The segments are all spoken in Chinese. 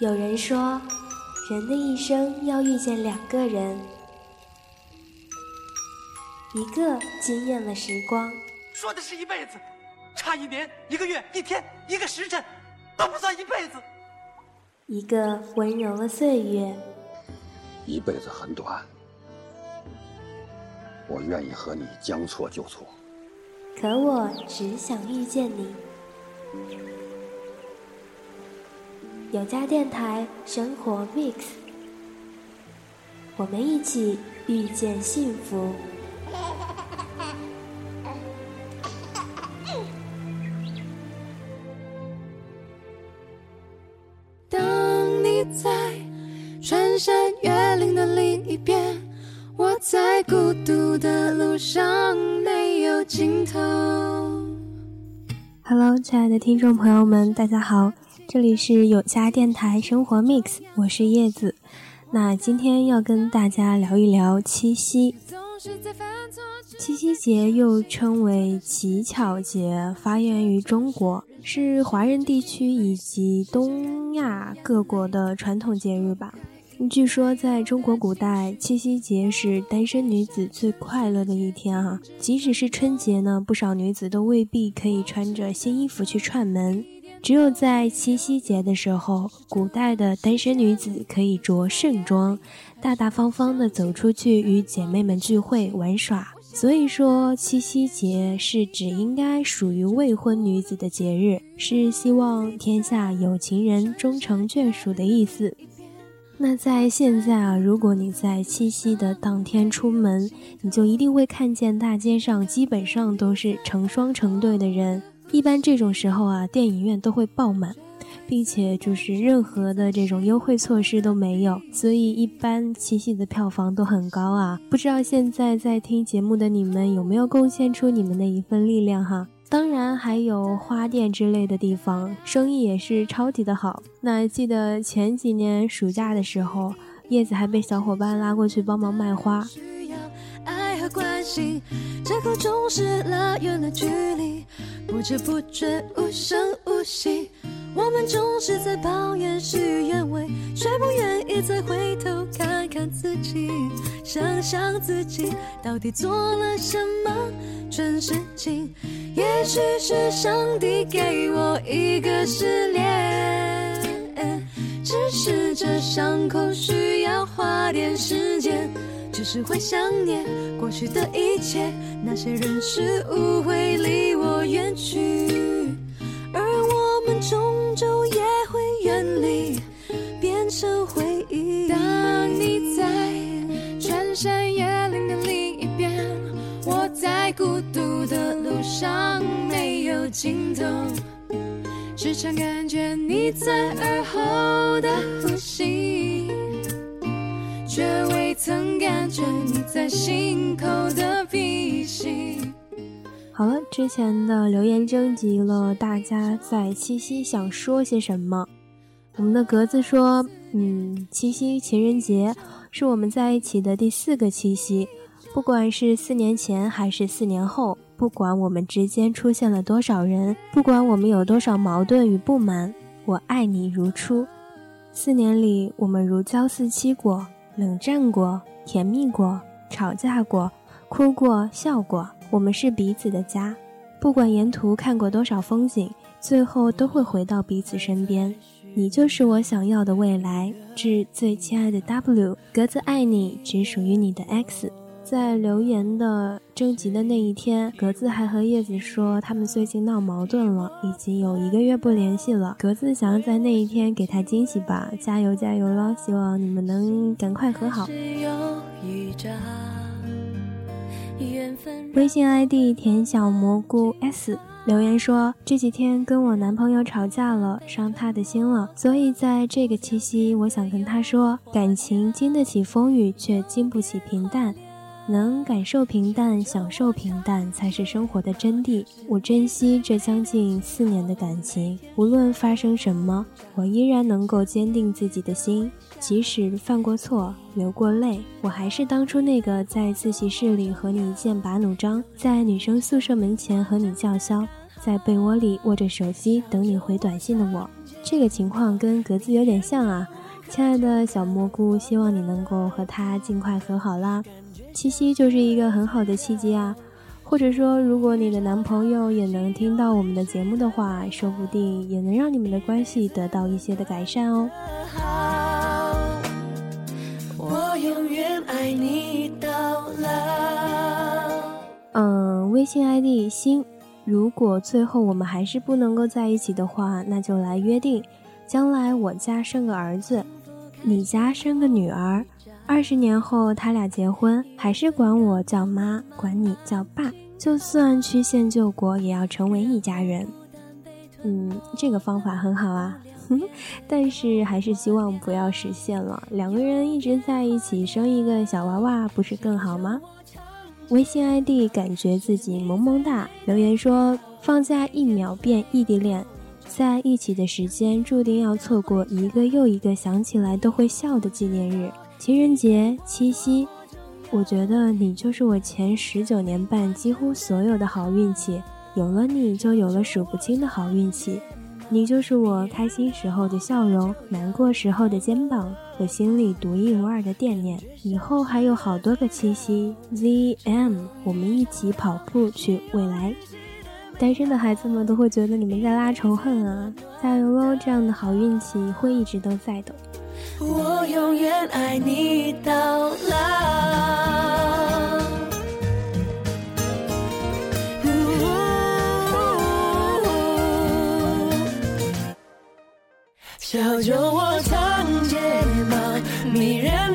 有人说，人的一生要遇见两个人，一个惊艳了时光，说的是一辈子，差一年、一个月、一天、一个时辰，都不算一辈子；一个温柔了岁月，一辈子很短，我愿意和你将错就错。可我只想遇见你。有家电台生活 mix，我们一起遇见幸福。当你在穿山越岭的另一边，我在孤独的路上没有尽头。Hello，亲爱的听众朋友们，大家好。这里是有家电台生活 mix，我是叶子。那今天要跟大家聊一聊七夕。七夕节又称为乞巧节，发源于中国，是华人地区以及东亚各国的传统节日吧。据说在中国古代，七夕节是单身女子最快乐的一天哈。即使是春节呢，不少女子都未必可以穿着新衣服去串门。只有在七夕节的时候，古代的单身女子可以着盛装，大大方方地走出去与姐妹们聚会玩耍。所以说，七夕节是指应该属于未婚女子的节日，是希望天下有情人终成眷属的意思。那在现在啊，如果你在七夕的当天出门，你就一定会看见大街上基本上都是成双成对的人。一般这种时候啊，电影院都会爆满，并且就是任何的这种优惠措施都没有，所以一般七夕的票房都很高啊。不知道现在在听节目的你们有没有贡献出你们的一份力量哈？当然还有花店之类的地方，生意也是超级的好。那记得前几年暑假的时候，叶子还被小伙伴拉过去帮忙卖花。关心，这口总是拉远了距离，不知不觉无声无息。我们总是在抱怨事与愿违，却不愿意再回头看看自己，想想自己到底做了什么蠢事情。也许是上帝给我一个试炼，只是这伤口需要花点时间。只是会想念过去的一切，那些人事物会离我远去，而我们终究也会远离，变成回忆。当你在穿山越岭的另一边，我在孤独的路上没有尽头，时常感觉你在耳后的呼吸。曾感觉你在心口的鼻息。好了，之前的留言征集了大家在七夕想说些什么。我们的格子说：“嗯，七夕情人节是我们在一起的第四个七夕，不管是四年前还是四年后，不管我们之间出现了多少人，不管我们有多少矛盾与不满，我爱你如初。四年里，我们如胶似漆过。”冷战过，甜蜜过，吵架过，哭过，笑过。我们是彼此的家，不管沿途看过多少风景，最后都会回到彼此身边。你就是我想要的未来。致最亲爱的 W，格子爱你，只属于你的 X。在留言的征集的那一天，格子还和叶子说他们最近闹矛盾了，已经有一个月不联系了。格子想要在那一天给他惊喜吧，加油加油了！希望你们能赶快和好。微信 ID 甜小蘑菇 S 留言说这几天跟我男朋友吵架了，伤他的心了，所以在这个七夕，我想跟他说，感情经得起风雨，却经不起平淡。能感受平淡，享受平淡，才是生活的真谛。我珍惜这将近四年的感情，无论发生什么，我依然能够坚定自己的心。即使犯过错，流过泪，我还是当初那个在自习室里和你剑拔弩张，在女生宿舍门前和你叫嚣，在被窝里握着手机等你回短信的我。这个情况跟格子有点像啊。亲爱的小蘑菇，希望你能够和他尽快和好啦。七夕就是一个很好的契机啊。或者说，如果你的男朋友也能听到我们的节目的话，说不定也能让你们的关系得到一些的改善哦。我永远爱你到老。嗯，微信 ID 星。如果最后我们还是不能够在一起的话，那就来约定，将来我家生个儿子，你家生个女儿。二十年后，他俩结婚，还是管我叫妈，管你叫爸。就算曲线救国，也要成为一家人。嗯，这个方法很好啊，但是还是希望不要实现了。两个人一直在一起，生一个小娃娃，不是更好吗？微信 ID 感觉自己萌萌哒，留言说：放假一秒变异地恋，在一起的时间注定要错过一个又一个想起来都会笑的纪念日。情人节、七夕，我觉得你就是我前十九年半几乎所有的好运气。有了你就有了数不清的好运气，你就是我开心时候的笑容，难过时候的肩膀，我心里独一无二的惦念。以后还有好多个七夕，ZM，我们一起跑步去未来。单身的孩子们都会觉得你们在拉仇恨啊！加油喽，这样的好运气会一直都在的。我永远爱你到老。小酒窝长睫毛，迷人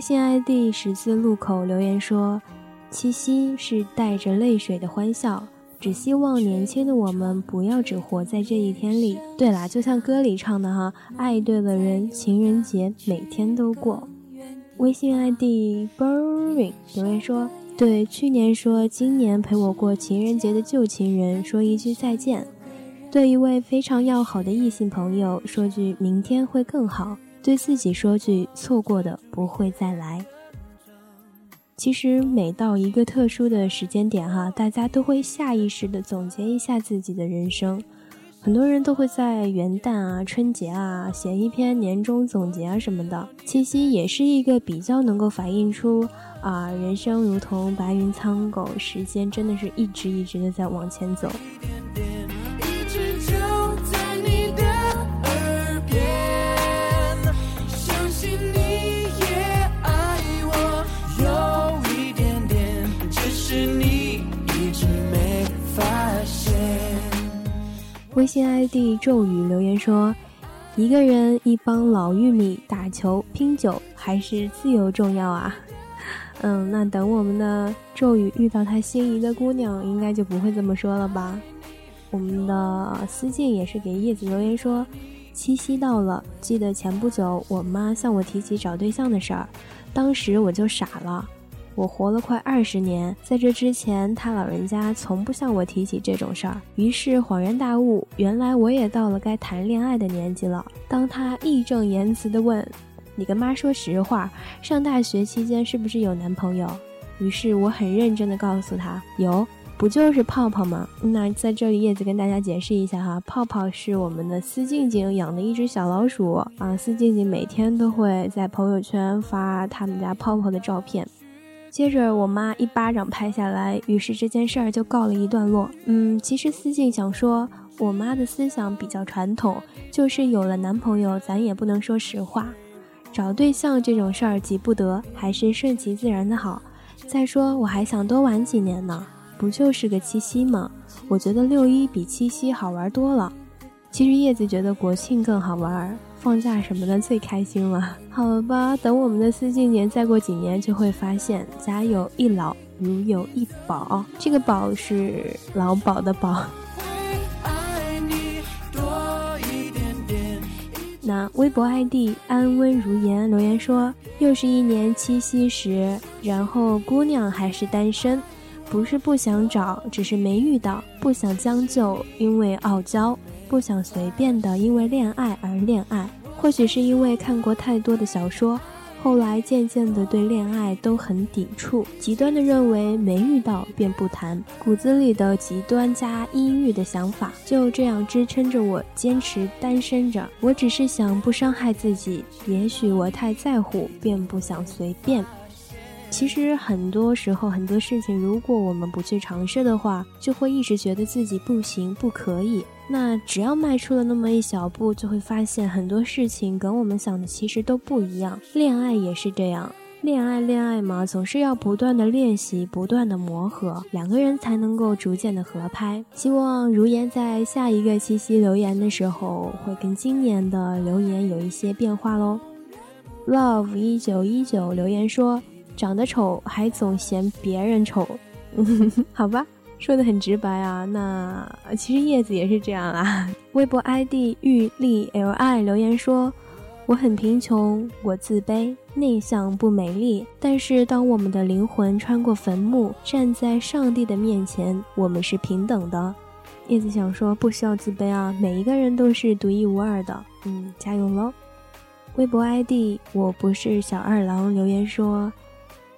微信 ID 十字路口留言说：“七夕是带着泪水的欢笑，只希望年轻的我们不要只活在这一天里。”对啦，就像歌里唱的哈，爱对了人，情人节每天都过。微信 ID Burning 留言说：“对去年说今年陪我过情人节的旧情人说一句再见，对一位非常要好的异性朋友说句明天会更好。”对自己说句“错过的不会再来”。其实每到一个特殊的时间点，哈，大家都会下意识的总结一下自己的人生。很多人都会在元旦啊、春节啊写一篇年终总结啊什么的。七夕也是一个比较能够反映出啊，人生如同白云苍狗，时间真的是一直一直的在往前走。微信 ID 咒语留言说：“一个人一帮老玉米打球拼酒，还是自由重要啊？” 嗯，那等我们的咒语遇到他心仪的姑娘，应该就不会这么说了吧？我们的思静也是给叶子留言说：“七夕到了，记得前不久我妈向我提起找对象的事儿，当时我就傻了。”我活了快二十年，在这之前，他老人家从不向我提起这种事儿。于是恍然大悟，原来我也到了该谈恋爱的年纪了。当他义正言辞地问：“你跟妈说实话，上大学期间是不是有男朋友？”于是我很认真地告诉他：“有，不就是泡泡吗？”那在这里，叶子跟大家解释一下哈，泡泡是我们的司静静养的一只小老鼠啊。司静静每天都会在朋友圈发他们家泡泡的照片。接着，我妈一巴掌拍下来，于是这件事儿就告了一段落。嗯，其实思静想说，我妈的思想比较传统，就是有了男朋友，咱也不能说实话。找对象这种事儿急不得，还是顺其自然的好。再说，我还想多玩几年呢，不就是个七夕吗？我觉得六一比七夕好玩多了。其实叶子觉得国庆更好玩。放假什么的最开心了，好吧，等我们的思静年再过几年，就会发现家有一老如有一宝，这个宝是老宝的宝。那微博 ID 安温如言留言说：“又是一年七夕时，然后姑娘还是单身，不是不想找，只是没遇到；不想将就，因为傲娇；不想随便的，因为恋爱而恋爱。或许是因为看过太多的小说。”后来渐渐的对恋爱都很抵触，极端的认为没遇到便不谈，骨子里的极端加阴郁的想法就这样支撑着我坚持单身着。我只是想不伤害自己，也许我太在乎，便不想随便。其实很多时候很多事情，如果我们不去尝试的话，就会一直觉得自己不行、不可以。那只要迈出了那么一小步，就会发现很多事情跟我们想的其实都不一样。恋爱也是这样，恋爱恋爱嘛，总是要不断的练习，不断的磨合，两个人才能够逐渐的合拍。希望如言在下一个七夕留言的时候，会跟今年的留言有一些变化喽。Love 一九一九留言说。长得丑还总嫌别人丑，好吧，说的很直白啊。那其实叶子也是这样啊。微博 ID 玉丽 li 留言说：“我很贫穷，我自卑，内向不美丽。但是当我们的灵魂穿过坟墓，站在上帝的面前，我们是平等的。”叶子想说，不需要自卑啊，每一个人都是独一无二的。嗯，加油喽。微博 ID 我不是小二郎留言说。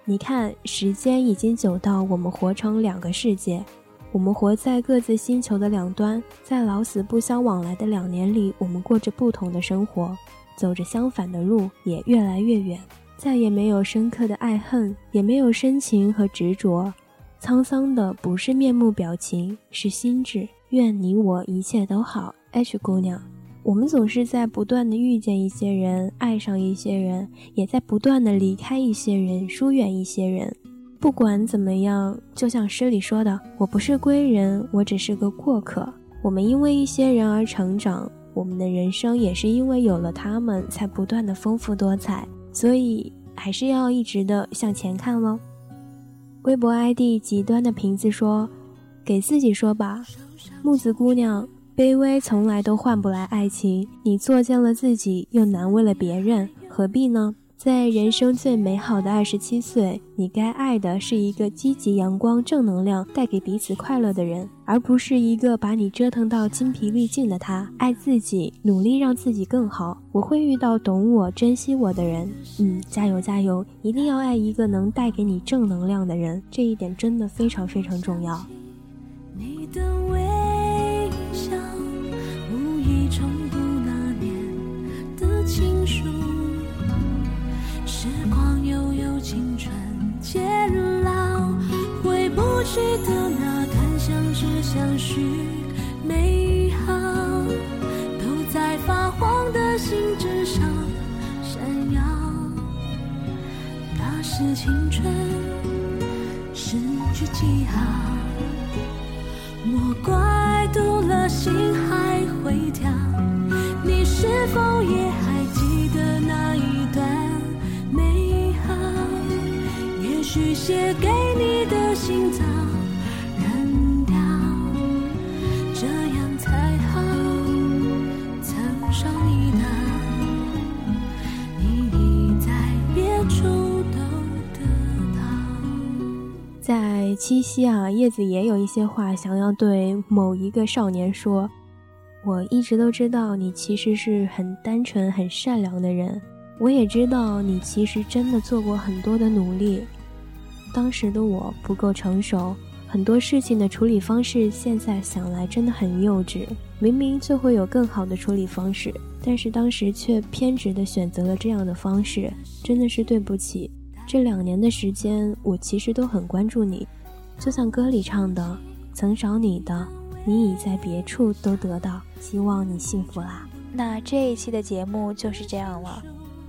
你看，时间已经久到我们活成两个世界，我们活在各自星球的两端，在老死不相往来的两年里，我们过着不同的生活，走着相反的路，也越来越远。再也没有深刻的爱恨，也没有深情和执着，沧桑的不是面目表情，是心智。愿你我一切都好，H 姑娘。我们总是在不断的遇见一些人，爱上一些人，也在不断的离开一些人，疏远一些人。不管怎么样，就像诗里说的：“我不是归人，我只是个过客。”我们因为一些人而成长，我们的人生也是因为有了他们，才不断的丰富多彩。所以，还是要一直的向前看喽。微博 ID 极端的瓶子说：“给自己说吧，木子姑娘。”卑微从来都换不来爱情，你作践了自己，又难为了别人，何必呢？在人生最美好的二十七岁，你该爱的是一个积极、阳光、正能量，带给彼此快乐的人，而不是一个把你折腾到精疲力尽的他。爱自己，努力让自己更好。我会遇到懂我、珍惜我的人。嗯，加油加油！一定要爱一个能带给你正能量的人，这一点真的非常非常重要。你的回不去的那段相知相许美好，都在发黄的信纸上闪耀。那是青春失去记号，莫怪读了心还会跳。你是否也还也许写给你的信早扔掉，这样才好。在七夕啊，叶子也有一些话想要对某一个少年说。我一直都知道你其实是很单纯、很善良的人，我也知道你其实真的做过很多的努力。当时的我不够成熟，很多事情的处理方式现在想来真的很幼稚。明明就会有更好的处理方式，但是当时却偏执的选择了这样的方式，真的是对不起。这两年的时间，我其实都很关注你，就像歌里唱的：“曾找你的。”你已在别处都得到，希望你幸福啦。那这一期的节目就是这样了。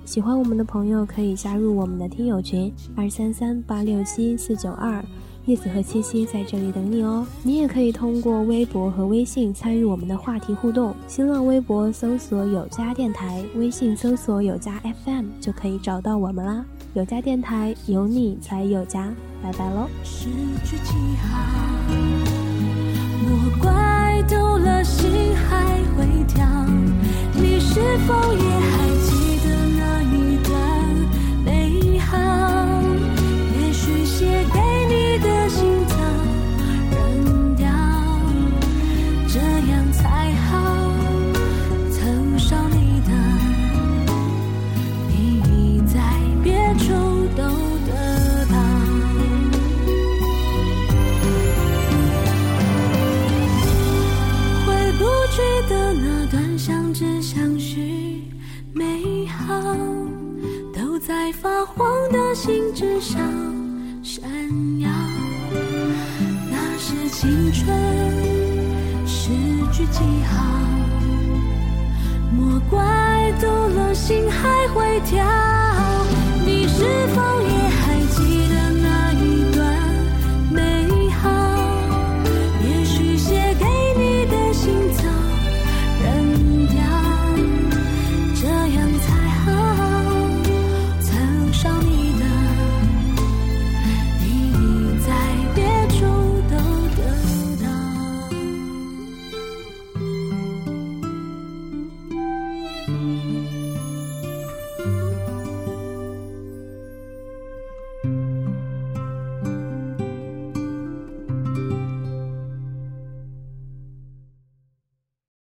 喜欢我们的朋友可以加入我们的听友群二三三八六七四九二叶子和七七在这里等你哦。你也可以通过微博和微信参与我们的话题互动新浪微博搜索有家电台微信搜索有家 fm 就可以找到我们啦。有家电台有你才有家拜拜喽失去记号我怪透了心还会跳。你是否也只相许美好，都在发黄的信纸上闪耀。那是青春诗句记号，莫怪读了心还会跳。你是否？